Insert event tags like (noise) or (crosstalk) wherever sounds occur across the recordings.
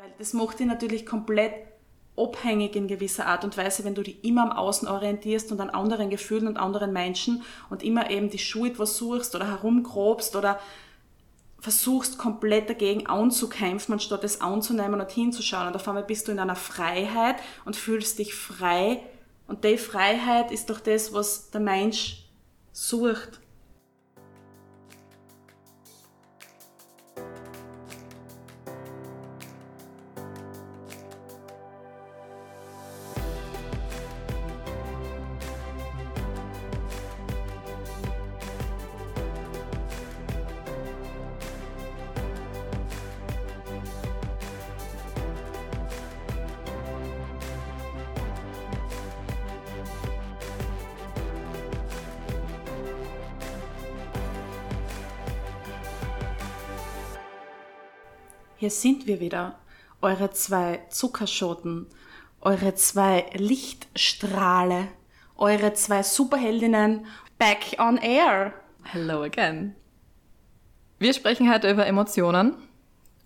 Weil das macht dich natürlich komplett abhängig in gewisser Art und Weise, wenn du dich immer am Außen orientierst und an anderen Gefühlen und anderen Menschen und immer eben die Schuld was suchst oder herumgrobst oder versuchst komplett dagegen anzukämpfen, anstatt es anzunehmen und hinzuschauen. Und auf einmal bist du in einer Freiheit und fühlst dich frei. Und die Freiheit ist doch das, was der Mensch sucht. Hier sind wir wieder, eure zwei Zuckerschoten, eure zwei Lichtstrahle, eure zwei Superheldinnen back on air. Hello again. Wir sprechen heute über Emotionen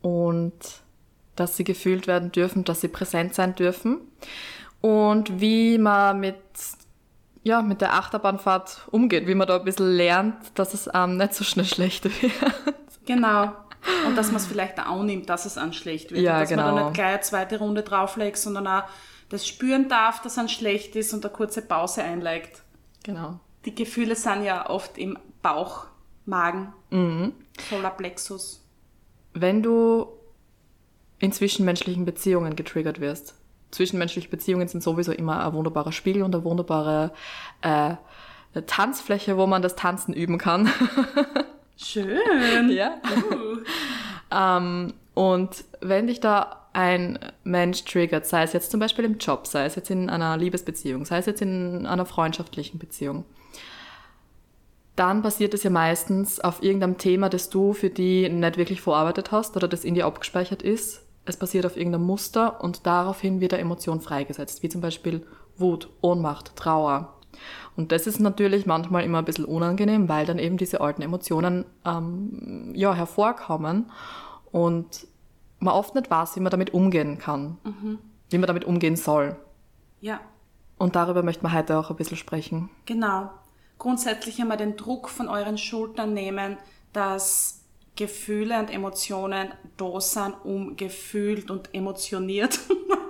und dass sie gefühlt werden dürfen, dass sie präsent sein dürfen und wie man mit ja, mit der Achterbahnfahrt umgeht, wie man da ein bisschen lernt, dass es einem nicht so schnell schlecht (laughs) wird. Genau. Und dass man es vielleicht auch nimmt, dass es an schlecht wird. Ja, und dass genau. man da nicht gleich eine zweite Runde drauflegt, sondern auch das spüren darf, dass es schlecht ist und eine kurze Pause einlegt. Genau. Die Gefühle sind ja oft im Bauch, Magen, Mhm. Solarplexus. Wenn du in zwischenmenschlichen Beziehungen getriggert wirst, zwischenmenschliche Beziehungen sind sowieso immer ein wunderbarer Spiegel und eine wunderbare äh, eine Tanzfläche, wo man das Tanzen üben kann. (laughs) Schön. ja. Uh. Ähm, und wenn dich da ein Mensch triggert, sei es jetzt zum Beispiel im Job, sei es jetzt in einer Liebesbeziehung, sei es jetzt in einer freundschaftlichen Beziehung, dann passiert es ja meistens auf irgendeinem Thema, das du für die nicht wirklich verarbeitet hast oder das in dir abgespeichert ist. Es passiert auf irgendeinem Muster und daraufhin wird eine Emotion freigesetzt, wie zum Beispiel Wut, Ohnmacht, Trauer. Und das ist natürlich manchmal immer ein bisschen unangenehm, weil dann eben diese alten Emotionen ähm, ja, hervorkommen und man oft nicht weiß, wie man damit umgehen kann, wie man damit umgehen soll. Ja, Und darüber möchte man heute auch ein bisschen sprechen. genau. Grundsätzlich einmal den Druck von euren Schultern nehmen, dass Gefühle und Emotionen da sind, um gefühlt und emotioniert, (laughs)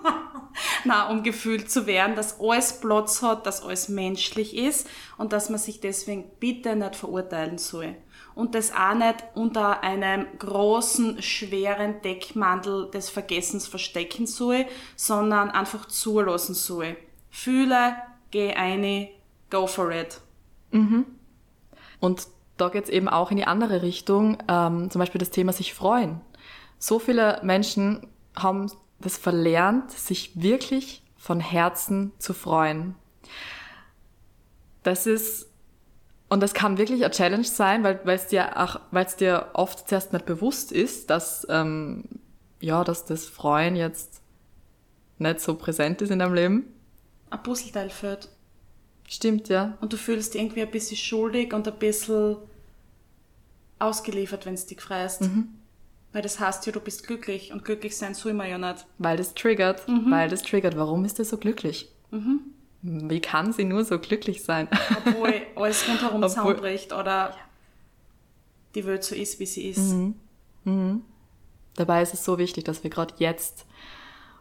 na, um gefühlt zu werden, dass alles Platz hat, dass alles menschlich ist und dass man sich deswegen bitte nicht verurteilen soll. Und das auch nicht unter einem großen, schweren Deckmantel des Vergessens verstecken soll, sondern einfach zulassen soll. Fühle, geh eine, go for it. Und da geht's eben auch in die andere Richtung, ähm, zum Beispiel das Thema sich freuen. So viele Menschen haben das verlernt, sich wirklich von Herzen zu freuen. Das ist, und das kann wirklich eine Challenge sein, weil es dir auch, weil es dir oft zuerst nicht bewusst ist, dass, ähm, ja, dass das Freuen jetzt nicht so präsent ist in deinem Leben. Ein Puzzleteil fehlt. Stimmt, ja. Und du fühlst dich irgendwie ein bisschen schuldig und ein bisschen ausgeliefert, wenn du dich freust. Weil das heißt ja, du bist glücklich und glücklich sein soll man ja nicht. Weil das triggert, weil das triggert. Warum ist er so glücklich? Wie kann sie nur so glücklich sein? Obwohl (laughs) alles rundherum Obwohl- zusammenbricht oder die Welt so ist, wie sie ist. Dabei ist es so wichtig, dass wir gerade jetzt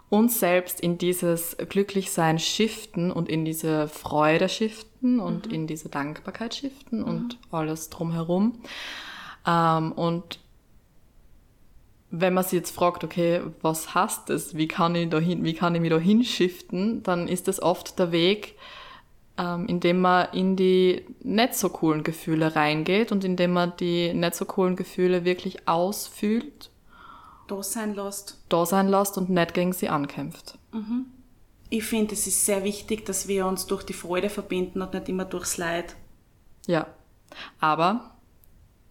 uns selbst in dieses Glücklichsein shiften und in diese Freude shiften und in diese Dankbarkeit shiften und alles drumherum. Ähm, und wenn man sich jetzt fragt, okay, was heißt das? Wie kann ich da hin, wie kann ich mich da hinschiften? Dann ist das oft der Weg, ähm, indem man in die nicht so coolen Gefühle reingeht und indem man die nicht so coolen Gefühle wirklich ausfühlt, Da sein lässt. da sein lässt und nicht gegen sie ankämpft. Ich finde, es ist sehr wichtig, dass wir uns durch die Freude verbinden und nicht immer durchs Leid. Ja. Aber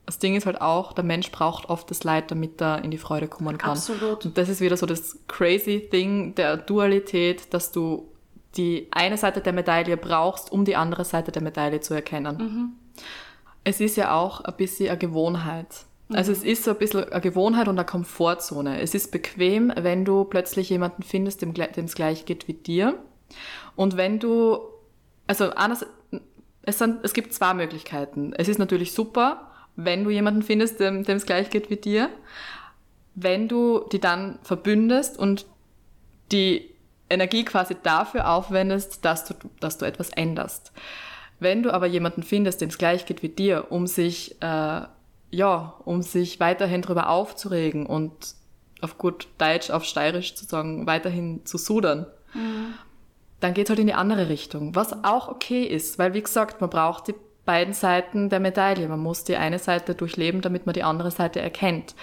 das Ding ist halt auch, der Mensch braucht oft das Leid, damit er in die Freude kommen kann. Absolut. Und das ist wieder so das crazy Ding der Dualität, dass du die eine Seite der Medaille brauchst, um die andere Seite der Medaille zu erkennen. Es ist ja auch ein bisschen eine Gewohnheit. Also es ist so ein bisschen eine Gewohnheit und eine Komfortzone. Es ist bequem, wenn du plötzlich jemanden findest, dem es gleich geht wie dir. Und wenn du, also anders, es, sind, es gibt zwei Möglichkeiten. Es ist natürlich super, wenn du jemanden findest, dem es gleich geht wie dir. Wenn du die dann verbündest und die Energie quasi dafür aufwendest, dass du, dass du etwas änderst. Wenn du aber jemanden findest, dem es gleich geht wie dir, um sich, äh, ja, um sich weiterhin darüber aufzuregen und auf gut Deutsch, auf Steirisch zu sagen, weiterhin zu sudern, mhm. dann geht halt in die andere Richtung. Was auch okay ist, weil wie gesagt, man braucht die beiden Seiten der Medaille. Man muss die eine Seite durchleben, damit man die andere Seite erkennt.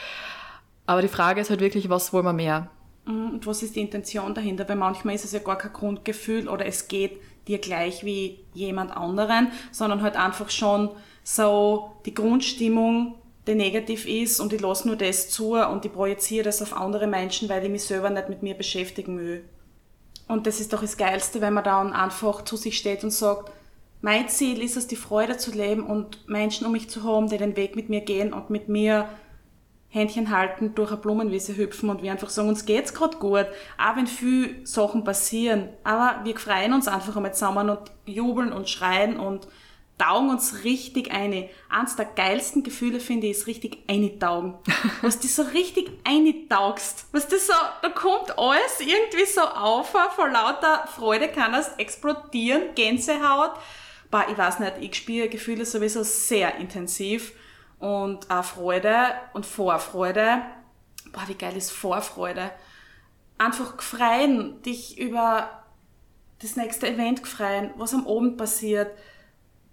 Aber die Frage ist halt wirklich, was wollen wir mehr? Mhm, und was ist die Intention dahinter? Weil manchmal ist es ja gar kein Grundgefühl oder es geht dir gleich wie jemand anderen, sondern halt einfach schon so die Grundstimmung, die negativ ist und ich lasse nur das zu und ich projiziere das auf andere Menschen, weil ich mich selber nicht mit mir beschäftigen will. Und das ist doch das Geilste, wenn man dann einfach zu sich steht und sagt, mein Ziel ist es, die Freude zu leben und Menschen um mich zu haben, die den Weg mit mir gehen und mit mir Händchen halten, durch eine Blumenwiese hüpfen und wir einfach sagen, uns geht's gerade gut, auch wenn viel Sachen passieren. Aber wir freuen uns einfach einmal zusammen und jubeln und schreien und taugen uns richtig eine. Eins der geilsten Gefühle finde ich ist richtig einetaugen. (laughs) Was du so richtig einetaugst. Was das so, da kommt alles irgendwie so auf, vor lauter Freude kann das explodieren, Gänsehaut. Boah, ich weiß nicht, ich spüre Gefühle sowieso sehr intensiv und auch Freude und Vorfreude. Boah, wie geil ist Vorfreude. Einfach gefreien, dich über das nächste Event gefreien, was am Abend passiert.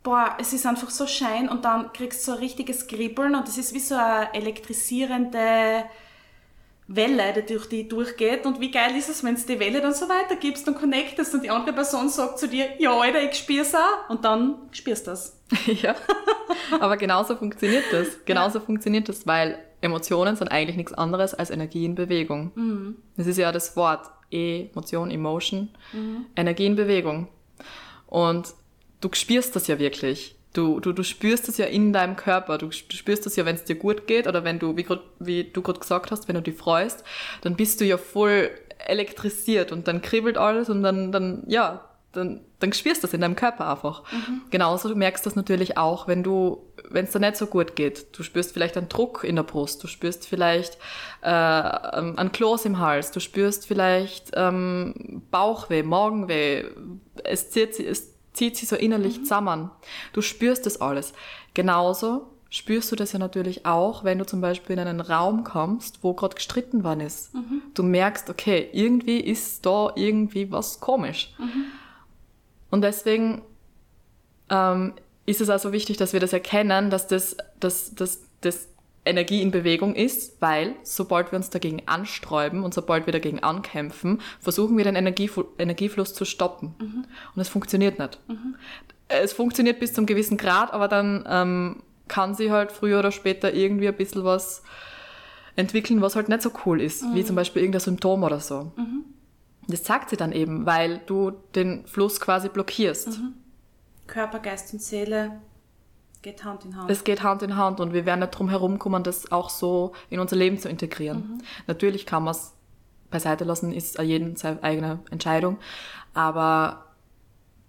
Boah, es ist einfach so schein und dann kriegst du so ein richtiges Kribbeln und es ist wie so eine elektrisierende Welle, die durch die durchgeht. Und wie geil ist es, wenn du die Welle dann so weitergibst und connectest und die andere Person sagt zu dir, ja, Alter, ich spür's auch. Und dann spürst du das. (laughs) ja. Aber genauso funktioniert das. Genauso ja. funktioniert das, weil Emotionen sind eigentlich nichts anderes als Energie in Bewegung. Mhm. Das ist ja das Wort. Emotion, Emotion. Mhm. Energie in Bewegung. Und du spürst das ja wirklich. Du, du, du spürst es ja in deinem Körper. Du, du spürst es ja, wenn es dir gut geht oder wenn du, wie, grad, wie du gerade gesagt hast, wenn du dich freust, dann bist du ja voll elektrisiert und dann kribbelt alles und dann, dann ja, dann, dann spürst du das in deinem Körper einfach. Mhm. Genauso du merkst das natürlich auch, wenn du, wenn es dir nicht so gut geht. Du spürst vielleicht einen Druck in der Brust, du spürst vielleicht äh, ähm, einen Kloß im Hals, du spürst vielleicht ähm, Bauchweh, Magenweh. Es zieht, es zieht sie so innerlich mhm. zusammen. Du spürst das alles. Genauso spürst du das ja natürlich auch, wenn du zum Beispiel in einen Raum kommst, wo gerade gestritten worden ist. Mhm. Du merkst, okay, irgendwie ist da irgendwie was komisch. Mhm. Und deswegen ähm, ist es also wichtig, dass wir das erkennen, dass das, dass, dass, das Energie in Bewegung ist, weil sobald wir uns dagegen ansträuben und sobald wir dagegen ankämpfen, versuchen wir den Energiefl Energiefluss zu stoppen. Mhm. Und es funktioniert nicht. Mhm. Es funktioniert bis zum gewissen Grad, aber dann ähm, kann sie halt früher oder später irgendwie ein bisschen was entwickeln, was halt nicht so cool ist, mhm. wie zum Beispiel irgendein Symptom oder so. Mhm. Das sagt sie dann eben, weil du den Fluss quasi blockierst. Mhm. Körper, Geist und Seele geht Hand in Hand. Es geht Hand in Hand und wir werden nicht drum herum kommen, das auch so in unser Leben zu integrieren. Mhm. Natürlich kann man es beiseite lassen, ist jeden seine eigene Entscheidung. Aber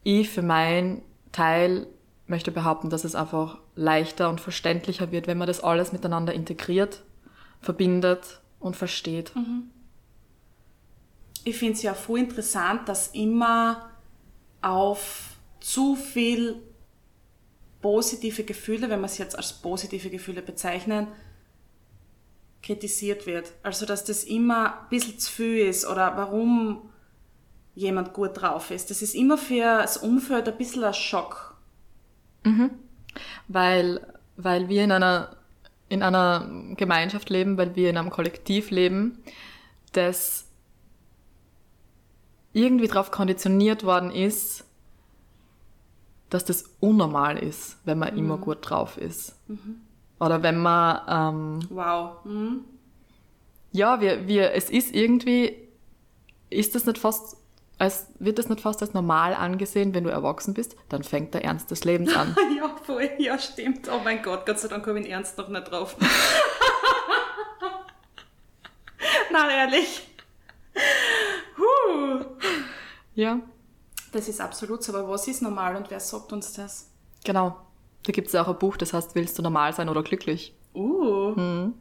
ich für meinen Teil möchte behaupten, dass es einfach leichter und verständlicher wird, wenn man das alles miteinander integriert, verbindet und versteht. Mhm. Ich finde es ja voll interessant, dass immer auf zu viel positive Gefühle, wenn wir es jetzt als positive Gefühle bezeichnen, kritisiert wird. Also, dass das immer ein bisschen zu viel ist oder warum jemand gut drauf ist. Das ist immer für das Umfeld ein bisschen ein Schock. Mhm. Weil, weil wir in einer, in einer Gemeinschaft leben, weil wir in einem Kollektiv leben, das irgendwie darauf konditioniert worden ist, dass das unnormal ist, wenn man mhm. immer gut drauf ist. Mhm. Oder wenn man... Ähm, wow. Mhm. Ja, wir, wir, es ist irgendwie... Ist das nicht fast... Als, wird das nicht fast als normal angesehen, wenn du erwachsen bist? Dann fängt der Ernst des Lebens an. (laughs) ja, voll. Ja, stimmt. Oh mein Gott, Gott sei Dank habe ich den Ernst noch nicht drauf. (laughs) Na, ehrlich. Huh. Ja, Das ist absolut so, aber was ist normal und wer sagt uns das? genau. Da gibt es ja auch ein Buch, das heißt, willst du normal sein oder glücklich? Uh.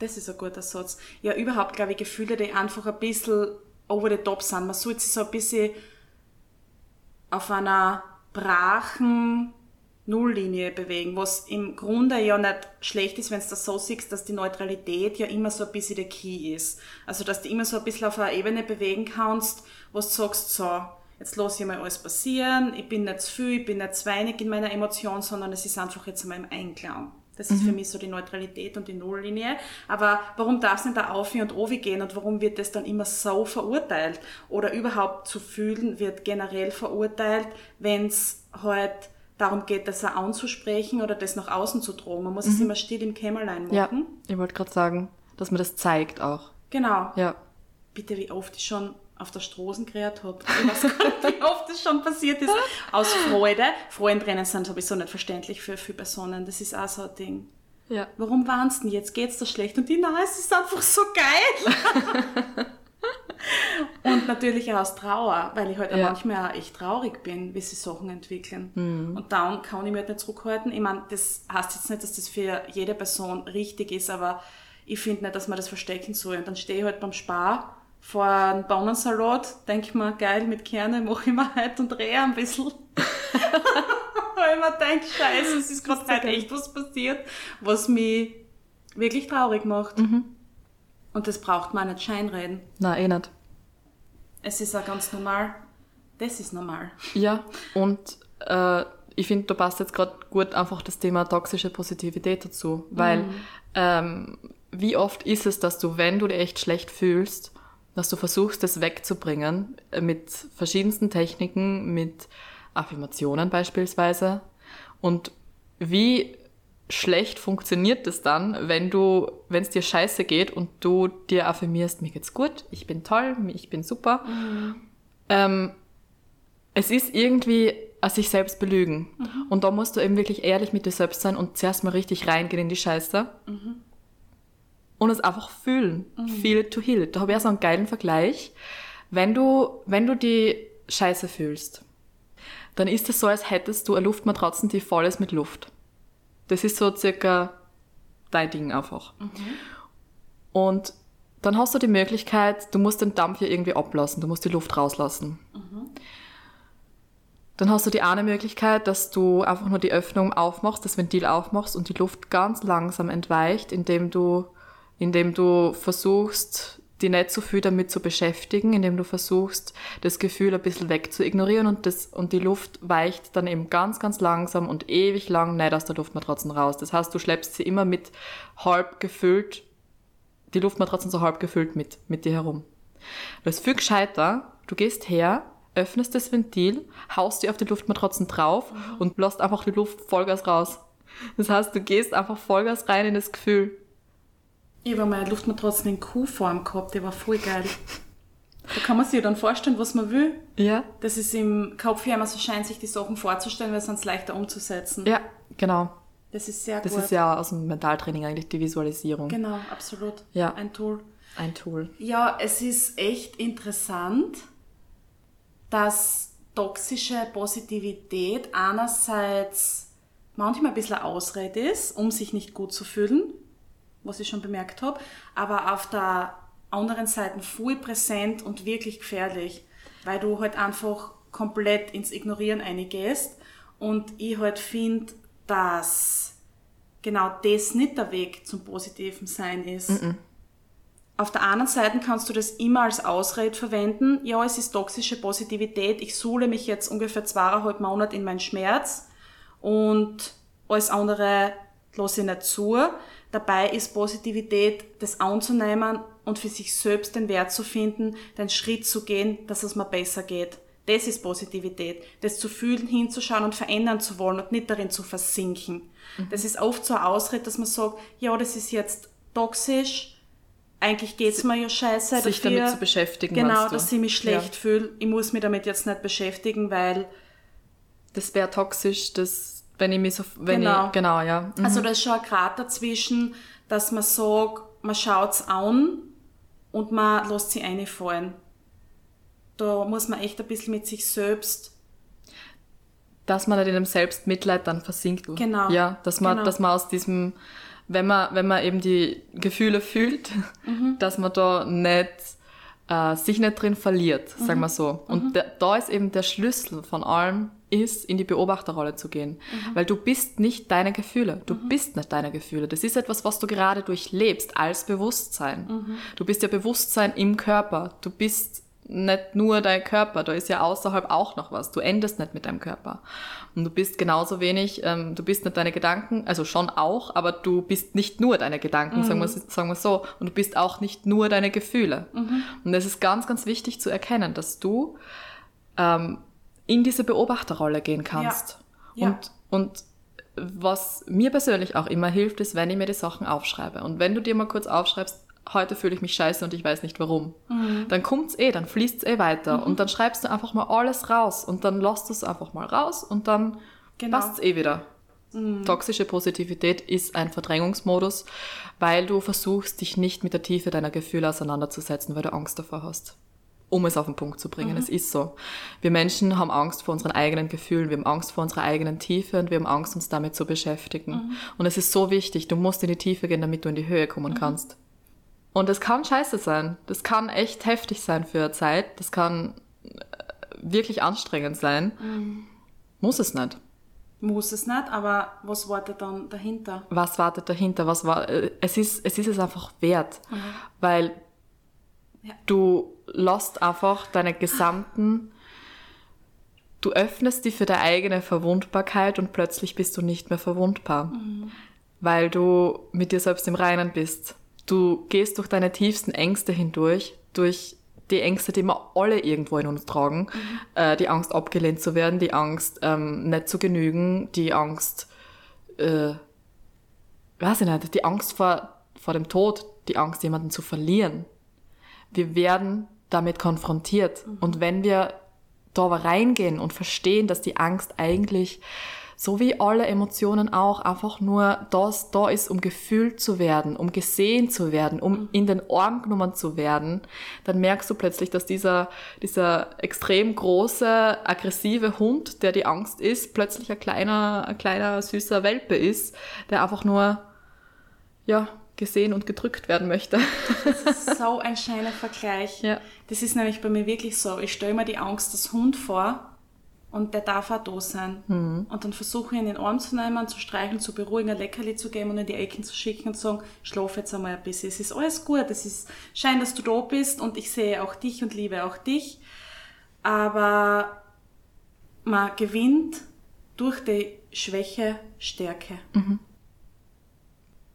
Das ist ein guter Satz. Ja, überhaupt, glaube ich, Gefühle, die einfach ein bisschen over the top sind. Man sollte sich so ein bisschen auf einer brachen Nulllinie bewegen, was im Grunde ja nicht schlecht ist, wenn du das so siehst, dass die Neutralität ja immer so ein bisschen der Key ist. Also, dass du immer so ein bisschen auf einer Ebene bewegen kannst, wo du sagst, so, jetzt lasse ich mal alles passieren, ich bin nicht zu viel, ich bin nicht zu wenig in meiner Emotion, sondern es ist einfach jetzt einmal im Einklang. Das ist für mich so die Neutralität und die Nulllinie. Aber warum darf es nicht da auf und oben gehen und warum wird das dann immer so verurteilt? Oder überhaupt zu fühlen wird generell verurteilt, wenn es halt darum geht, das auch anzusprechen oder das nach außen zu drohen. Man muss es immer still im Kämmerlein machen. Ja, ich wollte gerade sagen, dass man das zeigt auch. Genau. Ja. Bitte, wie oft ich schon auf der Straße gerät habe. Ich weiß gar nicht, wie (laughs) oft das schon passiert ist. Aus Freude. Freundrennen sind sowieso nicht verständlich für viele Personen. Das ist auch so ein Ding. Ja. Warum warnst du denn jetzt? Geht's dir schlecht? Und die, nein, es ist einfach so geil. (laughs) und natürlich auch aus Trauer, weil ich halt Ja. manchmal auch echt traurig bin, wie sich Sachen entwickeln. Und dann kann ich mich halt nicht zurückhalten. Ich meine, das heißt jetzt nicht, dass das für jede Person richtig ist, aber ich finde nicht, dass man das verstecken soll. Und dann stehe ich halt beim Spar vor einem Bohnensalat, denke mir, geil, mit Kerne mache ich mir heute und drehe ein bisschen. (laughs) Weil ich mir denke, scheiße, es ist gerade heute echt was passiert, was mich wirklich traurig macht. Und das braucht man nicht scheinreden. Na, eh nicht. Es ist auch ganz normal. Das ist normal. Ja, und äh, ich finde, da passt jetzt gerade gut einfach das Thema toxische Positivität dazu, weil ähm, wie oft ist es, dass du, wenn du dich echt schlecht fühlst, dass du versuchst, das wegzubringen mit verschiedensten Techniken, mit Affirmationen beispielsweise. Und wie schlecht funktioniert es dann, wenn du, wenn es dir scheiße geht und du dir affirmierst, mir geht's gut, ich bin toll, ich bin super. Ähm, es ist irgendwie an sich selbst belügen. Und da musst du eben wirklich ehrlich mit dir selbst sein und zuerst mal richtig reingehen in die Scheiße. Und es einfach fühlen. Feel it to heal. Da habe ich auch so einen geilen Vergleich. Wenn du, wenn du die Scheiße fühlst, dann ist es so, als hättest du eine Luftmatratzen, die voll ist mit Luft. Das ist so circa dein Ding einfach. Und dann hast du die Möglichkeit, du musst den Dampf hier irgendwie ablassen, du musst die Luft rauslassen. Dann hast du die eine Möglichkeit, dass du einfach nur die Öffnung aufmachst, das Ventil aufmachst und die Luft ganz langsam entweicht, indem du, indem du versuchst, die nicht so viel damit zu beschäftigen, indem du versuchst, das Gefühl ein bisschen weg zu ignorieren und, das, und die Luft weicht dann eben ganz, ganz langsam und ewig lang nicht aus der Luftmatratzen raus. Das heißt, du schleppst sie immer mit halb gefüllt, die Luftmatratzen so halb gefüllt mit, mit dir herum. Das ist viel gescheiter, du gehst her, öffnest das Ventil, haust dir auf die Luftmatratzen drauf und lässt einfach die Luft Vollgas raus. Das heißt, du gehst einfach Vollgas rein in das Gefühl. Ich habe mal eine Luftmatratzen in Kuhform gehabt, die war voll geil. Da kann man sich ja dann vorstellen, was man will. Ja? Das ist im Kopf ja immer so scheint, sich die Sachen vorzustellen, weil es sonst leichter umzusetzen. Ja, genau. Das ist sehr Das gut. ist ja aus dem Mentaltraining eigentlich die Visualisierung. Genau, absolut. Ja. Ein Tool. Ein Tool. Ja, es ist echt interessant, dass toxische Positivität einerseits manchmal ein bisschen Ausrede ist, um sich nicht gut zu fühlen, was ich schon bemerkt habe, aber auf der anderen Seite voll präsent und wirklich gefährlich, weil du halt einfach komplett ins Ignorieren eingehst und ich halt finde, dass genau das nicht der Weg zum positiven Sein ist. Auf der anderen Seite kannst du das immer als Ausrede verwenden. Ja, es ist toxische Positivität. Ich suhle mich jetzt ungefähr zweieinhalb Monate in meinen Schmerz und alles andere lasse ich nicht zu. Dabei ist Positivität, das anzunehmen und für sich selbst den Wert zu finden, den Schritt zu gehen, dass es mir besser geht. Das ist Positivität. Das zu fühlen, hinzuschauen und verändern zu wollen und nicht darin zu versinken. Das ist oft so eine Ausrede, dass man sagt, ja, das ist jetzt toxisch, eigentlich geht's mir ja scheiße. Sich dafür. damit zu beschäftigen, Genau, dass ich mich schlecht fühle. Ich muss mich damit jetzt nicht beschäftigen, weil, Das wäre toxisch, das, wenn ich mich so, wenn Genau. ich, genau, ja. Mhm. also da ist schon ein Grad dazwischen, dass man sagt, man schaut's an und man lässt sie einfallen. Da muss man echt ein bisschen mit sich selbst dass man nicht in dem Selbstmitleid dann versinkt. Genau. Ja, dass man, Genau. dass man aus diesem, wenn man, wenn man eben die Gefühle fühlt, Mhm. (laughs) dass man da nicht, äh, sich nicht drin verliert, Mhm. sagen wir so. Und der, da ist eben der Schlüssel von allem, ist, in die Beobachterrolle zu gehen. Mhm. Weil du bist nicht deine Gefühle. Du bist nicht deine Gefühle. Das ist etwas, was du gerade durchlebst als Bewusstsein. Mhm. Du bist ja Bewusstsein im Körper. Du bist nicht nur dein Körper, da ist ja außerhalb auch noch was. Du endest nicht mit deinem Körper. Und du bist genauso wenig, ähm, du bist nicht deine Gedanken, also schon auch, aber du bist nicht nur deine Gedanken, sagen wir sagen wir so. Und du bist auch nicht nur deine Gefühle. Und es ist ganz, ganz wichtig zu erkennen, dass du ähm, in diese Beobachterrolle gehen kannst. Ja. Und, und was mir persönlich auch immer hilft, ist, wenn ich mir die Sachen aufschreibe. Und wenn du dir mal kurz aufschreibst, heute fühle ich mich scheiße und ich weiß nicht warum, Mhm. dann kommt's eh, dann fließt's eh weiter. Und dann schreibst du einfach mal alles raus und dann lässt du es einfach mal raus und dann Genau. passt's eh wieder. Toxische Positivität ist ein Verdrängungsmodus, weil du versuchst, dich nicht mit der Tiefe deiner Gefühle auseinanderzusetzen, weil du Angst davor hast. Um es auf den Punkt zu bringen. Es ist so. Wir Menschen haben Angst vor unseren eigenen Gefühlen, wir haben Angst vor unserer eigenen Tiefe und wir haben Angst, uns damit zu beschäftigen. Und es ist so wichtig, du musst in die Tiefe gehen, damit du in die Höhe kommen kannst. Und das kann scheiße sein. Das kann echt heftig sein für eine Zeit. Das kann äh, wirklich anstrengend sein. Muss es nicht. Muss es nicht, aber was wartet dann dahinter? was wartet dahinter, was war, äh, es ist, es ist es einfach wert, weil Ja. du lässt einfach deine gesamten, du öffnest die für deine eigene Verwundbarkeit und plötzlich bist du nicht mehr verwundbar, weil du mit dir selbst im Reinen bist. Du gehst durch deine tiefsten Ängste hindurch, durch die Ängste, die wir alle irgendwo in uns tragen, äh, die Angst abgelehnt zu werden, die Angst ähm, nicht zu genügen, die Angst äh, weiß ich nicht, die Angst vor, vor dem Tod, die Angst, jemanden zu verlieren. Wir werden damit konfrontiert. Und wenn wir da reingehen und verstehen, dass die Angst eigentlich, so wie alle Emotionen auch, einfach nur das da ist, um gefühlt zu werden, um gesehen zu werden, um in den Arm genommen zu werden, dann merkst du plötzlich, dass dieser, dieser extrem große, aggressive Hund, der die Angst ist, plötzlich ein kleiner, ein kleiner, süßer Welpe ist, der einfach nur, ja, gesehen und gedrückt werden möchte. (laughs) so ein schöner Vergleich. Ja. Das ist nämlich bei mir wirklich so. Ich stelle mir die Angst des Hund vor und der darf auch da sein. Mhm. Und dann versuche ich ihn in den Arm zu nehmen, zu streicheln, zu beruhigen, ein Leckerli zu geben und in die Ecken zu schicken und zu sagen, schlaf jetzt einmal ein bisschen. Es ist alles gut, es ist schein, dass du da bist und ich sehe auch dich und liebe auch dich. Aber man gewinnt durch die Schwäche Stärke.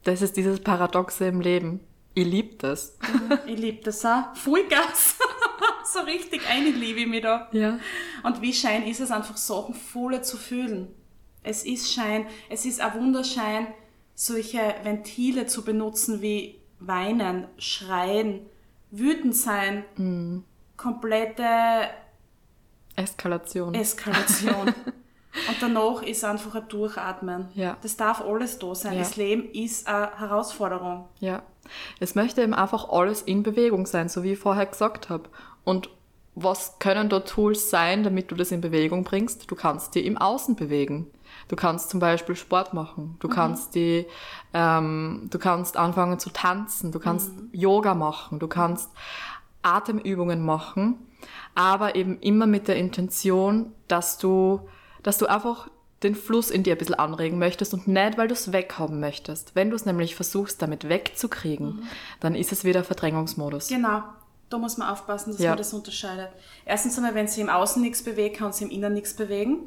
Das ist dieses Paradoxe im Leben. Ich liebe das. Ich liebe das auch. Vollgas. (laughs) so richtig liebe ich mich da. Ja. Und wie Schein ist es einfach, Sachen voller zu fühlen. Es ist Schein, es ist ein Wunderschein, solche Ventile zu benutzen wie weinen, schreien, wütend sein, Mhm. komplette Eskalation. Eskalation. (laughs) Und danach ist einfach ein Durchatmen. Ja. Das darf alles da sein. Ja. Das Leben ist eine Herausforderung. Ja. Es möchte eben einfach alles in Bewegung sein, so wie ich vorher gesagt habe. Und was können da Tools sein, damit du das in Bewegung bringst? Du kannst die im Außen bewegen. Du kannst zum Beispiel Sport machen. Du kannst die, ähm, du kannst anfangen zu tanzen. Du kannst Yoga machen. Du kannst Atemübungen machen, aber eben immer mit der Intention, dass du, dass du einfach den Fluss in dir ein bisschen anregen möchtest und nicht, weil du es weghaben möchtest. Wenn du es nämlich versuchst, damit wegzukriegen, dann ist es wieder Verdrängungsmodus. Genau. Da muss man aufpassen, dass Ja. man das unterscheidet. Erstens einmal, wenn sie im Außen nichts bewegt, kann sie im Inneren nichts bewegen.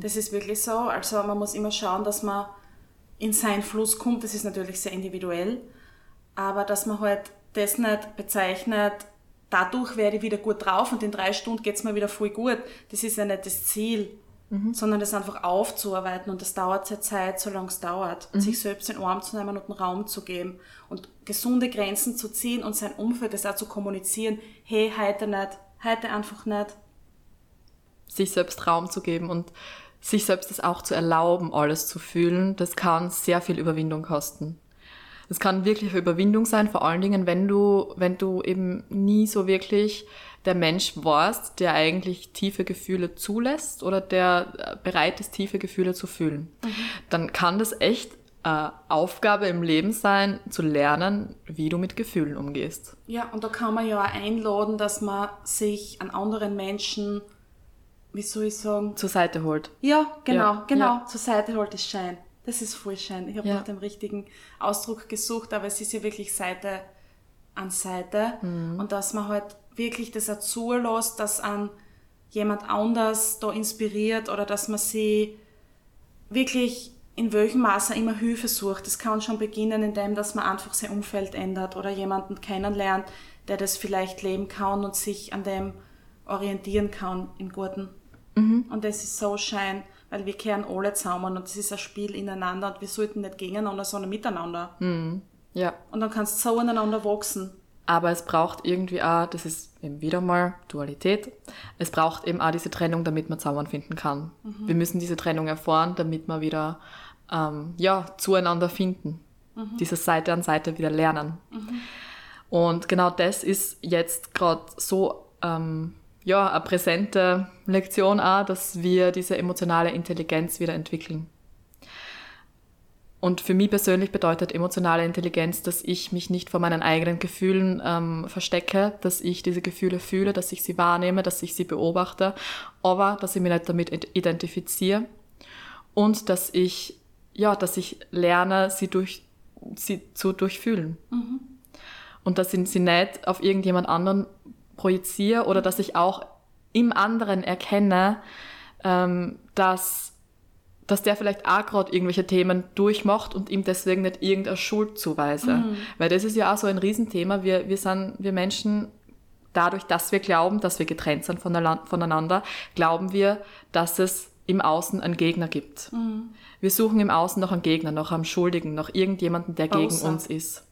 Das ist wirklich so. Also man muss immer schauen, dass man in seinen Fluss kommt. Das ist natürlich sehr individuell. Aber dass man halt das nicht bezeichnet, dadurch werde ich wieder gut drauf und in drei Stunden geht's mir wieder voll gut. Das ist ja nicht das Ziel. Sondern das einfach aufzuarbeiten und das dauert seine Zeit, solange es dauert. Sich selbst in den Arm zu nehmen und einen Raum zu geben und gesunde Grenzen zu ziehen und sein Umfeld das auch zu kommunizieren. Hey, heute nicht, heute einfach nicht. sich selbst Raum zu geben und sich selbst das auch zu erlauben, alles zu fühlen, das kann sehr viel Überwindung kosten. Es kann wirklich eine Überwindung sein, vor allen Dingen, wenn du, wenn du eben nie so wirklich der Mensch warst, der eigentlich tiefe Gefühle zulässt oder der äh, bereit ist, tiefe Gefühle zu fühlen. Mhm. Dann kann das echt äh, Aufgabe im Leben sein, zu lernen, wie du mit Gefühlen umgehst. Ja, und da kann man ja auch einladen, dass man sich an anderen Menschen, wie soll ich sagen, zur Seite holt. Ja, genau, ja, genau, ja. zur Seite holt ist Schein. Das ist voll schön. Ich habe ja. nach dem richtigen Ausdruck gesucht, aber es ist ja wirklich Seite an Seite. Mhm. Und dass man halt wirklich das auch zulässt, dass an jemand anders da inspiriert oder dass man sie wirklich in welchem Maße immer Hilfe sucht. Das kann schon beginnen, indem dass man einfach sein Umfeld ändert oder jemanden kennenlernt, der das vielleicht leben kann und sich an dem orientieren kann im Guten. Mhm. Und das ist so schön, weil wir kehren alle zusammen und es ist ein Spiel ineinander und wir sollten nicht gegeneinander, sondern miteinander. Mhm. Ja. Und dann kannst du so ineinander wachsen. Aber es braucht irgendwie auch, das ist eben wieder mal Dualität, es braucht eben auch diese Trennung, damit man zusammenfinden kann. Mhm. Wir müssen diese Trennung erfahren, damit wir wieder ähm, ja, zueinander finden. Mhm. Dieses Seite an Seite wieder lernen. Mhm. Und genau das ist jetzt gerade so ähm, ja, eine präsente Lektion auch, dass wir diese emotionale Intelligenz wieder entwickeln. Und für mich persönlich bedeutet emotionale Intelligenz, dass ich mich nicht vor meinen eigenen Gefühlen ähm, verstecke, dass ich diese Gefühle fühle, dass ich sie wahrnehme, dass ich sie beobachte, aber dass ich mich nicht damit identifiziere und dass ich ja, dass ich lerne, sie durch sie zu durchfühlen. Mhm. Und dass ich sie nicht auf irgendjemand anderen projiziere oder dass ich auch im anderen erkenne, ähm, dass, dass der vielleicht auch gerade irgendwelche Themen durchmacht und ihm deswegen nicht irgendeine Schuld zuweise. Mhm. Weil das ist ja auch so ein Riesenthema. Wir, wir sind, wir Menschen, dadurch, dass wir glauben, dass wir getrennt sind voneinander, glauben wir, dass es im Außen einen Gegner gibt. Mhm. Wir suchen im Außen noch einen Gegner, noch einen Schuldigen, noch irgendjemanden, der Bowser. gegen uns ist.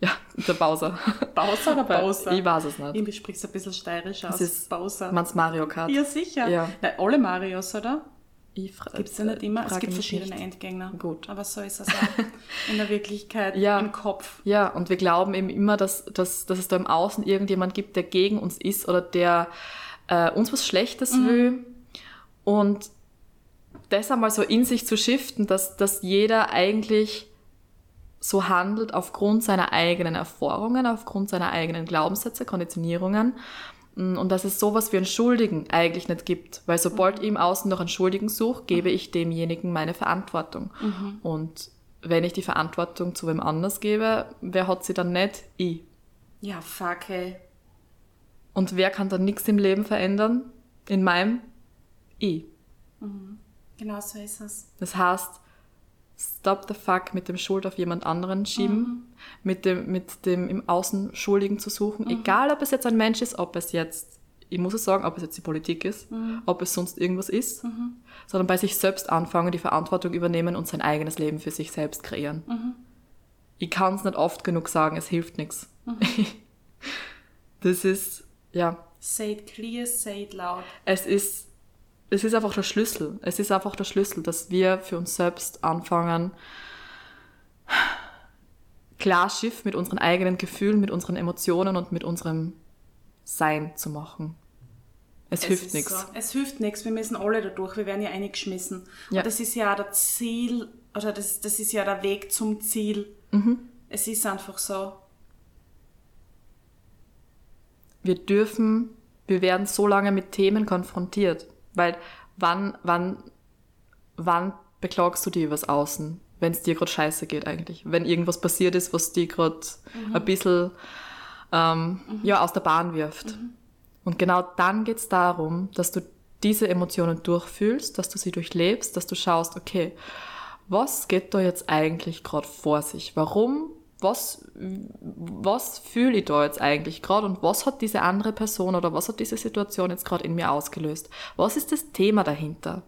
Ja, der Bowser. (laughs) Bowser oder Bowser? Ich weiß es nicht. Irgendwie sprichst du ein bisschen steirisch aus. Das ist Bowser. Meinst Mario Kart? Ja, sicher. Ja. Nein, alle Marios, oder? Gibt es ja nicht immer. Es gibt verschiedene nicht. Endgegner. Gut. Aber so ist es auch (laughs) in der Wirklichkeit, ja. im Kopf. Ja, und wir glauben eben immer, dass, dass, dass es da im Außen irgendjemand gibt, der gegen uns ist oder der äh, uns was Schlechtes mhm. will. Und das einmal so in sich zu shiften, dass, dass jeder eigentlich so handelt aufgrund seiner eigenen Erfahrungen, aufgrund seiner eigenen Glaubenssätze, Konditionierungen und dass es sowas wie einen Schuldigen eigentlich nicht gibt, weil sobald mhm. ich im Außen noch einen Schuldigen suche, gebe ich demjenigen meine Verantwortung. Mhm. Und wenn ich die Verantwortung zu wem anders gebe, wer hat sie dann nicht? Ich. Ja, fuck, ey. Und wer kann dann nichts im Leben verändern? In meinem? Ich. Mhm. Genau so ist es. Das heißt, stop the fuck mit dem Schuld auf jemand anderen schieben, mhm. mit, dem, mit dem im Außen Schuldigen zu suchen, mhm. egal ob es jetzt ein Mensch ist, ob es jetzt, ich muss es sagen, ob es jetzt die Politik ist, mhm. ob es sonst irgendwas ist, mhm. sondern bei sich selbst anfangen, die Verantwortung übernehmen und sein eigenes Leben für sich selbst kreieren. Mhm. Ich kann es nicht oft genug sagen, es hilft nichts. Mhm. (laughs) das ist, ja. Say it clear, say it loud. Es ist es ist einfach der Schlüssel. Es ist einfach der Schlüssel, dass wir für uns selbst anfangen, klar Schiff mit unseren eigenen Gefühlen, mit unseren Emotionen und mit unserem Sein zu machen. Es, es hilft nichts. So. Es hilft nichts. Wir müssen alle dadurch. Wir werden ja eingeschmissen. Ja. Und das ist ja der Ziel, oder das, das ist ja der Weg zum Ziel. Mhm. Es ist einfach so. Wir dürfen, wir werden so lange mit Themen konfrontiert. Weil wann, wann, wann beklagst du dich übers Außen, wenn es dir gerade scheiße geht eigentlich? Wenn irgendwas passiert ist, was dich gerade mhm. ein bisschen ähm, mhm. ja, aus der Bahn wirft. Mhm. Und genau dann geht es darum, dass du diese Emotionen durchfühlst, dass du sie durchlebst, dass du schaust, okay, was geht da jetzt eigentlich gerade vor sich? Warum was, was fühle ich da jetzt eigentlich gerade und was hat diese andere Person oder was hat diese Situation jetzt gerade in mir ausgelöst? Was ist das Thema dahinter?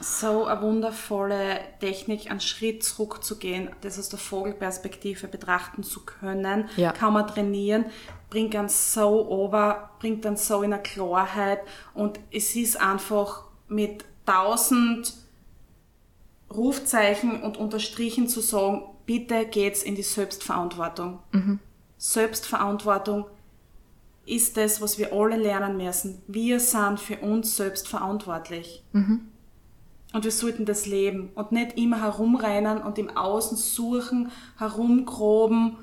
So eine wundervolle Technik, einen Schritt zurückzugehen, das aus der Vogelperspektive betrachten zu können, ja. kann man trainieren, bringt ganz so over, bringt dann so in eine Klarheit und es ist einfach mit tausend Rufzeichen und Unterstrichen zu sagen, bitte geht's in die Selbstverantwortung. Selbstverantwortung ist das, was wir alle lernen müssen. Wir sind für uns selbst verantwortlich. Und wir sollten das leben und nicht immer herumrennen und im Außen suchen, herumgroben.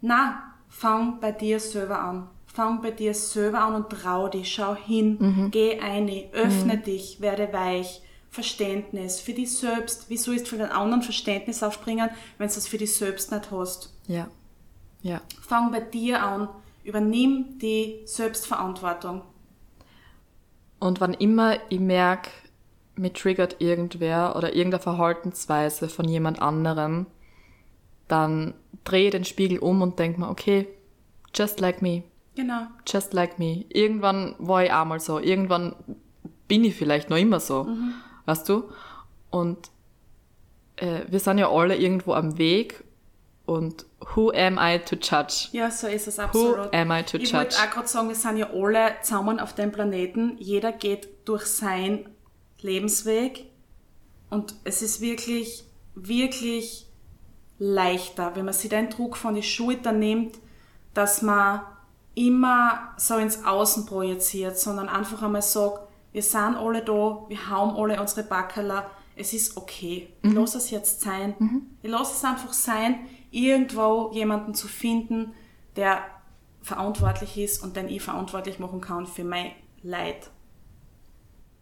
Na, fang bei dir selber an. Fang bei dir selber an und trau dich, schau hin, geh ein, öffne dich, werde weich. Verständnis für dich selbst. Wieso ist für den anderen Verständnis aufbringen, wenn du das für dich selbst nicht hast? Ja. Ja. Fang bei dir an, übernimm die Selbstverantwortung. Und wann immer ich merke, mich triggert irgendwer oder irgendeine Verhaltensweise von jemand anderem, dann drehe den Spiegel um und denke mir, okay, just like me, Genau. just like me. Irgendwann war ich auch mal so, irgendwann bin ich vielleicht noch immer so, weißt du? Und äh, wir sind ja alle irgendwo am Weg und who am I to judge? Ja, so ist es Who absolut. am I to ich judge? wollte auch gerade sagen, wir sind ja alle zusammen auf dem Planeten. Jeder geht durch seinen Lebensweg. Und es ist wirklich, wirklich leichter, wenn man sich den Druck von die Schultern nimmt, dass man immer so ins Außen projiziert, sondern einfach einmal sagt, wir sind alle da, wir haben alle unsere Backerler, es ist okay. Ich lasse es jetzt sein. Ich lasse es einfach sein, irgendwo jemanden zu finden, der verantwortlich ist und den ich verantwortlich machen kann für mein Leid.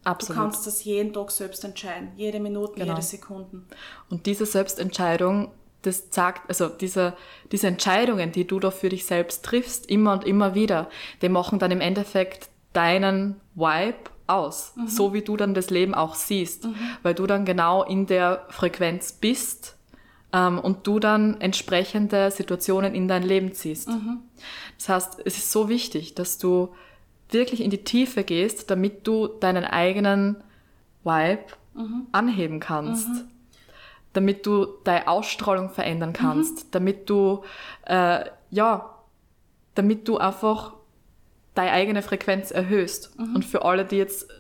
Du Absolut. kannst das jeden Tag selbst entscheiden. Jede Minute, Genau. jede Sekunde. Und diese Selbstentscheidung, das sagt, also diese, diese Entscheidungen, die du da für dich selbst triffst, immer und immer wieder, die machen dann im Endeffekt deinen Vibe aus. So wie du dann das Leben auch siehst. Weil du dann genau in der Frequenz bist ähm, und du dann entsprechende Situationen in dein Leben ziehst. Das heißt, es ist so wichtig, dass du wirklich in die Tiefe gehst, damit du deinen eigenen Vibe anheben kannst damit du deine Ausstrahlung verändern kannst, damit du, äh, ja, damit du einfach deine eigene Frequenz erhöhst. Und für alle, die jetzt äh,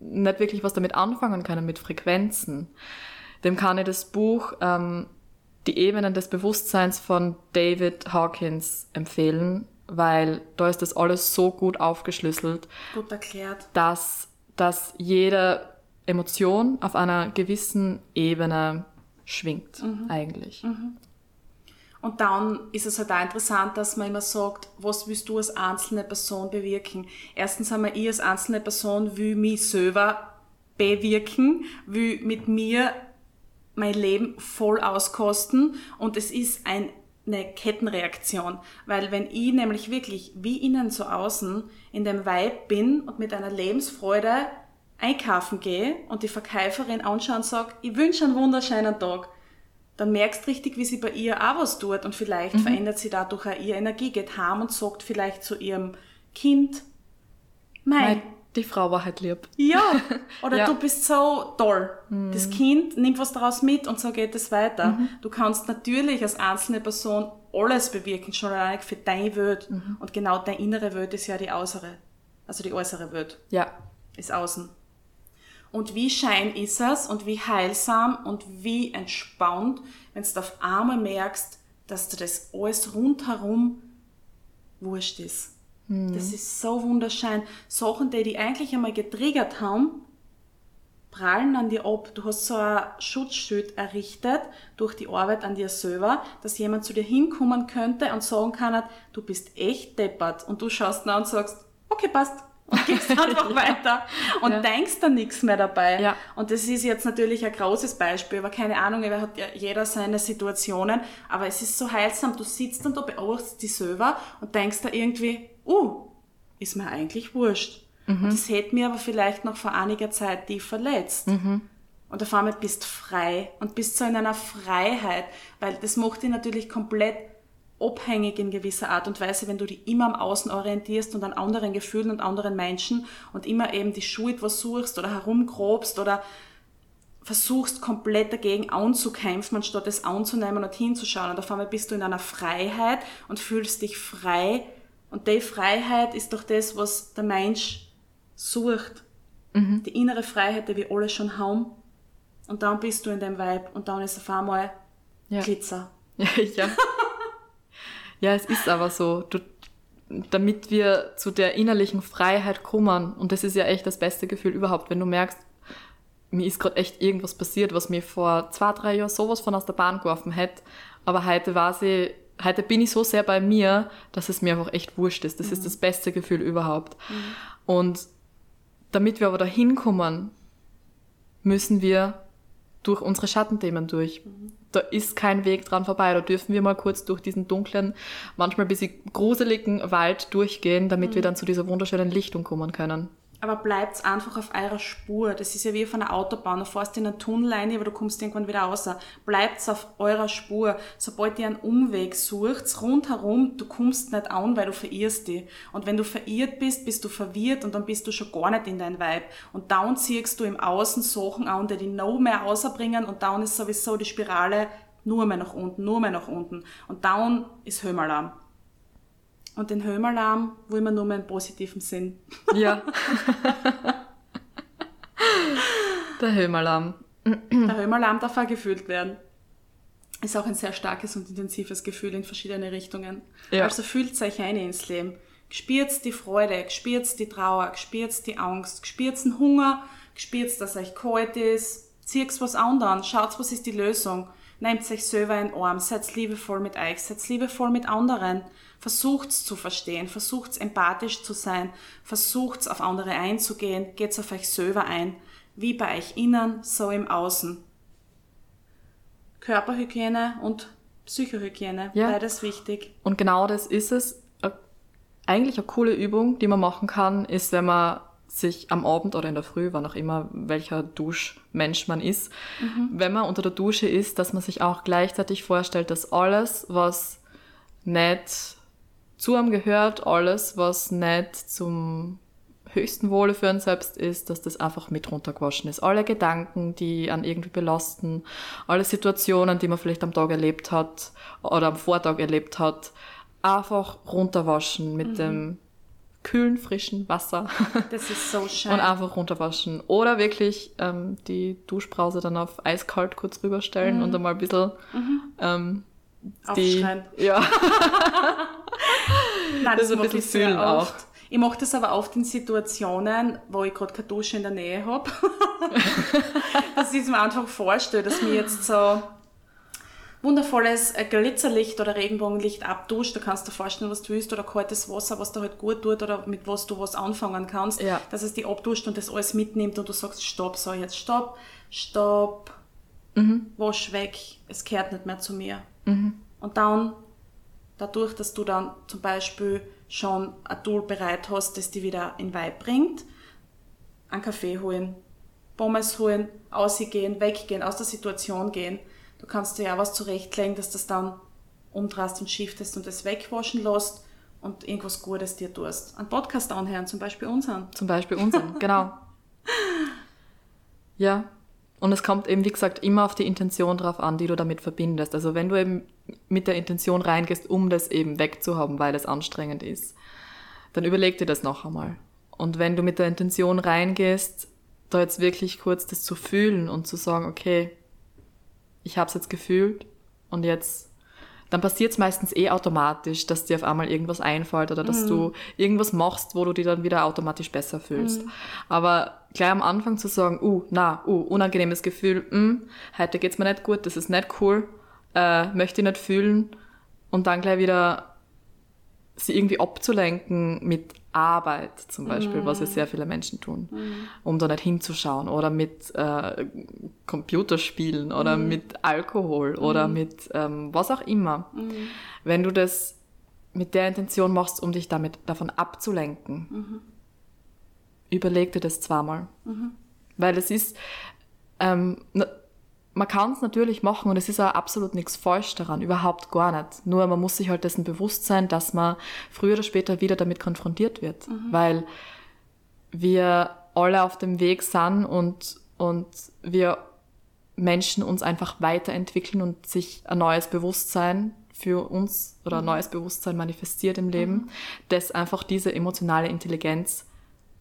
nicht wirklich was damit anfangen können, mit Frequenzen, dem kann ich das Buch ähm, Die Ebenen des Bewusstseins von David Hawkins empfehlen, weil da ist das alles so gut aufgeschlüsselt, Gut erklärt. dass, dass jede Emotion auf einer gewissen Ebene schwingt, eigentlich. Und dann ist es halt auch interessant, dass man immer sagt, was willst du als einzelne Person bewirken? Erstens einmal, ich als einzelne Person will mich selber bewirken, will mit mir mein Leben voll auskosten und es ist ein, eine Kettenreaktion, weil wenn ich nämlich wirklich wie innen so außen in dem Vibe bin und mit einer Lebensfreude einkaufen gehe und die Verkäuferin anschaue und sage, ich wünsche einen wunderschönen Tag, dann merkst richtig, wie sie bei ihr auch was tut und vielleicht verändert sie dadurch auch ihre Energie, geht heim und sagt vielleicht zu ihrem Kind, mein, Nein, die Frau war halt lieb. ja, (laughs) oder Ja. du bist so toll. Das Kind nimmt was daraus mit und so geht es weiter. Du kannst natürlich als einzelne Person alles bewirken, schon allein für deine Welt. Und genau deine innere Welt ist ja die äußere. Also die äußere Welt Ja, ist außen. Und wie schein ist es und wie heilsam und wie entspannt, wenn du auf einmal merkst, dass dir das alles rundherum wurscht ist. Das ist so wunderschön. Sachen, die dich eigentlich einmal getriggert haben, prallen an dir ab. Du hast so ein Schutzschild errichtet durch die Arbeit an dir selber, dass jemand zu dir hinkommen könnte und sagen kann, du bist echt deppert. Und du schaust nach und sagst, okay, passt. Und gehst (laughs) einfach weiter und Ja. denkst dann nichts mehr dabei. Ja. Und das ist jetzt natürlich ein großes Beispiel, aber keine Ahnung, wer hat ja jeder seine Situationen, aber es ist so heilsam, du sitzt dann da, beobachtest dich selber und denkst da irgendwie, uh, ist mir eigentlich wurscht. Und das hätte mir aber vielleicht noch vor einiger Zeit die verletzt. Und auf einmal bist frei und bist so in einer Freiheit, weil das macht dich natürlich komplett abhängig in gewisser Art und Weise, wenn du dich immer am Außen orientierst und an anderen Gefühlen und anderen Menschen und immer eben die Schuld was suchst oder herumgrobst oder versuchst komplett dagegen anzukämpfen, anstatt es anzunehmen und hinzuschauen. Und auf einmal bist du in einer Freiheit und fühlst dich frei. Und die Freiheit ist doch das, was der Mensch sucht. Die innere Freiheit, die wir alle schon haben. Und dann bist du in dem Vibe und dann ist auf einmal Ja. Glitzer. (laughs) ja. ja, es ist aber so. Du, damit wir zu der innerlichen Freiheit kommen, und das ist ja echt das beste Gefühl überhaupt, wenn du merkst, mir ist gerade echt irgendwas passiert, was mir vor zwei, drei Jahren sowas von aus der Bahn geworfen hätte, aber heute war sie, heute bin ich so sehr bei mir, dass es mir einfach echt wurscht ist. Das mhm. ist das beste Gefühl überhaupt. Mhm. Und damit wir aber da hinkommen, müssen wir durch unsere Schattenthemen durch. Mhm. Da ist kein Weg dran vorbei. Da dürfen wir mal kurz durch diesen dunklen, manchmal ein bisschen gruseligen Wald durchgehen, damit mhm. wir dann zu dieser wunderschönen Lichtung kommen können aber bleibt einfach auf eurer Spur. Das ist ja wie auf einer Autobahn. Du fährst in einen Tunnel rein, aber du kommst irgendwann wieder raus. Bleibt auf eurer Spur. Sobald ihr einen Umweg sucht, rundherum, du kommst nicht an, weil du verirrst dich. Und wenn du verirrt bist, bist du verwirrt und dann bist du schon gar nicht in dein Vibe. Und dann ziehst du im Außen Sachen an, die dich noch mehr rausbringen und dann ist sowieso die Spirale nur mehr nach unten, nur mehr nach unten. Und dann ist Höhmalarm. Und den Höhmalarm will man nur mehr im positiven Sinn. Ja. (laughs) Der Höhmalarm. Der Höhmalarm darf auch gefühlt werden. Ist auch ein sehr starkes und intensives Gefühl in verschiedene Richtungen. Ja. Also fühlt euch ein ins Leben. Spürt die Freude, spürt die Trauer, spürt die Angst, spürt den Hunger, spürt, dass euch kalt ist. Zieht was anderen, schaut, was ist die Lösung. Nehmt euch selber in Arm, seid liebevoll mit euch, seid liebevoll mit anderen. Versucht's zu verstehen, versucht's empathisch zu sein, versucht's auf andere einzugehen, geht's auf euch selber ein, wie bei euch innen, so im Außen. Körperhygiene und Psychohygiene, ja. beides wichtig. Und genau das ist es. Eigentlich eine coole Übung, die man machen kann, ist, wenn man sich am Abend oder in der Früh, wann auch immer, welcher Duschmensch man ist, mhm. wenn man unter der Dusche ist, dass man sich auch gleichzeitig vorstellt, dass alles, was nicht zu einem gehört, alles, was nicht zum höchsten Wohle für einen selbst ist, dass das einfach mit runtergewaschen ist. Alle Gedanken, die an irgendwie belasten, alle Situationen, die man vielleicht am Tag erlebt hat oder am Vortag erlebt hat, einfach runterwaschen mit mhm. dem kühlen, frischen Wasser. (laughs) Das ist so schön. Und einfach runterwaschen. Oder wirklich ähm, die Duschbrause dann auf eiskalt kurz rüberstellen mhm. und einmal ein bisschen mhm. ähm, die, Ja. (laughs) (laughs) Nein, das, das ein bisschen fühlen auch. Ich mache das aber oft in Situationen, wo ich gerade keine Dusche in der Nähe habe. dass ich mir einfach vorstelle, dass mir jetzt so wundervolles äh, Glitzerlicht oder Regenbogenlicht abduscht. Da kannst du dir vorstellen, was du willst, oder kaltes Wasser, was da halt gut tut oder mit was du was anfangen kannst. Ja. Dass es die abduscht und das alles mitnimmt und du sagst, stopp, so jetzt stopp, stopp, mhm. wasch weg, es kehrt nicht mehr zu mir. Mhm. Und dann dadurch, dass du dann zum Beispiel schon ein Tool bereit hast, das dich wieder in Weib bringt, einen Kaffee holen, Pommes holen, ausgehen, weggehen, aus der Situation gehen. Du kannst dir ja was zurechtlegen, dass das dann umdrehst und shiftest und das wegwaschen lässt und irgendwas Gutes dir tust. Ein Podcast anhören, zum Beispiel unseren. Zum Beispiel unseren, (laughs) genau. Ja, und es kommt eben, wie gesagt, immer auf die Intention drauf an, die du damit verbindest. Also wenn du eben mit der Intention reingehst, um das eben wegzuhaben, weil es anstrengend ist, dann überleg dir das noch einmal. Und wenn du mit der Intention reingehst, da jetzt wirklich kurz das zu fühlen und zu sagen, okay, ich habe es jetzt gefühlt und jetzt dann passiert es meistens eh automatisch, dass dir auf einmal irgendwas einfällt oder dass mhm. du irgendwas machst, wo du dich dann wieder automatisch besser fühlst. Mhm. Aber gleich am Anfang zu sagen, uh, na, uh, unangenehmes Gefühl, mm, heute geht's mir nicht gut, das ist nicht cool, äh, möchte ich nicht fühlen und dann gleich wieder sie irgendwie abzulenken mit Arbeit zum Beispiel, mm. was ja mhm. sehr viele Menschen tun, mm. um da nicht hinzuschauen oder mit äh, Computerspielen oder mm. mit Alkohol oder mhm. mit ähm, was auch immer. Mhm. Wenn du das mit der Intention machst, um dich damit davon abzulenken, überleg dir das zweimal. Weil es ist, ähm, man kann es natürlich machen und es ist auch absolut nichts falsch daran, überhaupt gar nicht. Nur man muss sich halt dessen bewusst sein, dass man früher oder später wieder damit konfrontiert wird, mhm. weil wir alle auf dem Weg sind und, und wir Menschen uns einfach weiterentwickeln und sich ein neues Bewusstsein für uns oder ein mhm. neues Bewusstsein manifestiert im Leben, mhm. das einfach diese emotionale Intelligenz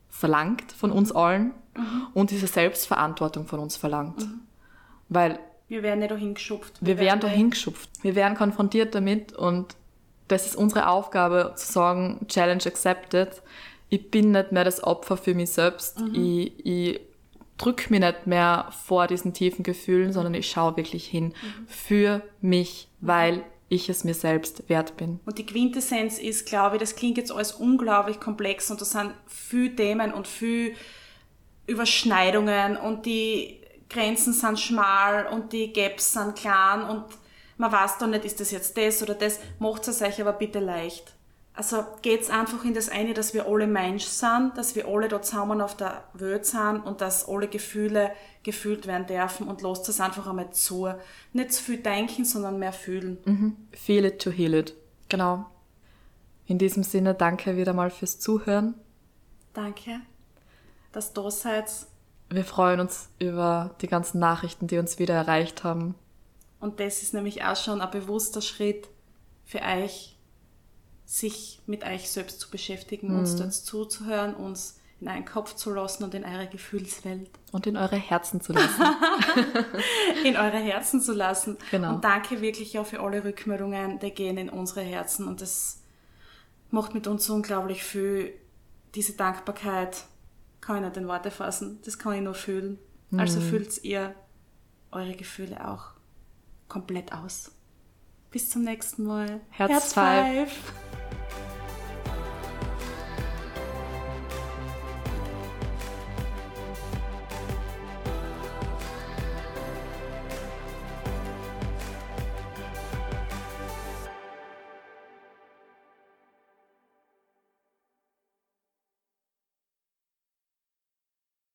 verlangt von uns allen mhm. und diese Selbstverantwortung von uns verlangt. Mhm. Weil Wir werden nicht dahin geschupft. Wir werden dahin geschupft. Wir werden konfrontiert damit und das ist unsere Aufgabe, zu sagen, Challenge accepted. Ich bin nicht mehr das Opfer für mich selbst. Mhm. Ich, ich drück mich nicht mehr vor diesen tiefen Gefühlen, sondern ich schaue wirklich hin Mhm. für mich, weil ich es mir selbst wert bin. Und die Quintessenz ist, glaube ich, das klingt jetzt alles unglaublich komplex und da sind viel Themen und viel Überschneidungen und die Grenzen sind schmal und die Gaps sind klein und man weiß da nicht, ist das jetzt das oder das. Macht es euch aber bitte leicht. Also geht's einfach in das eine, dass wir alle Mensch sind, dass wir alle da zusammen auf der Welt sind und dass alle Gefühle gefühlt werden dürfen und lasst es einfach einmal zu. Nicht zu viel denken, sondern mehr fühlen. Feel it to heal it. Genau. In diesem Sinne, danke wieder mal fürs Zuhören. Danke, dass du da seid. Wir freuen uns über die ganzen Nachrichten, die uns wieder erreicht haben. Und das ist nämlich auch schon ein bewusster Schritt für euch, sich mit euch selbst zu beschäftigen, uns dort zuzuhören, uns in einen Kopf zu lassen und in eure Gefühlswelt, Und in eure Herzen zu lassen. (laughs) in eure Herzen zu lassen. Genau. Und danke wirklich auch für alle Rückmeldungen, die gehen in unsere Herzen und das macht mit uns unglaublich viel. Diese Dankbarkeit kann ich nicht in Worte fassen, das kann ich nur fühlen. Also fühlt ihr eure Gefühle auch komplett aus. Bis zum nächsten Mal. Herz five.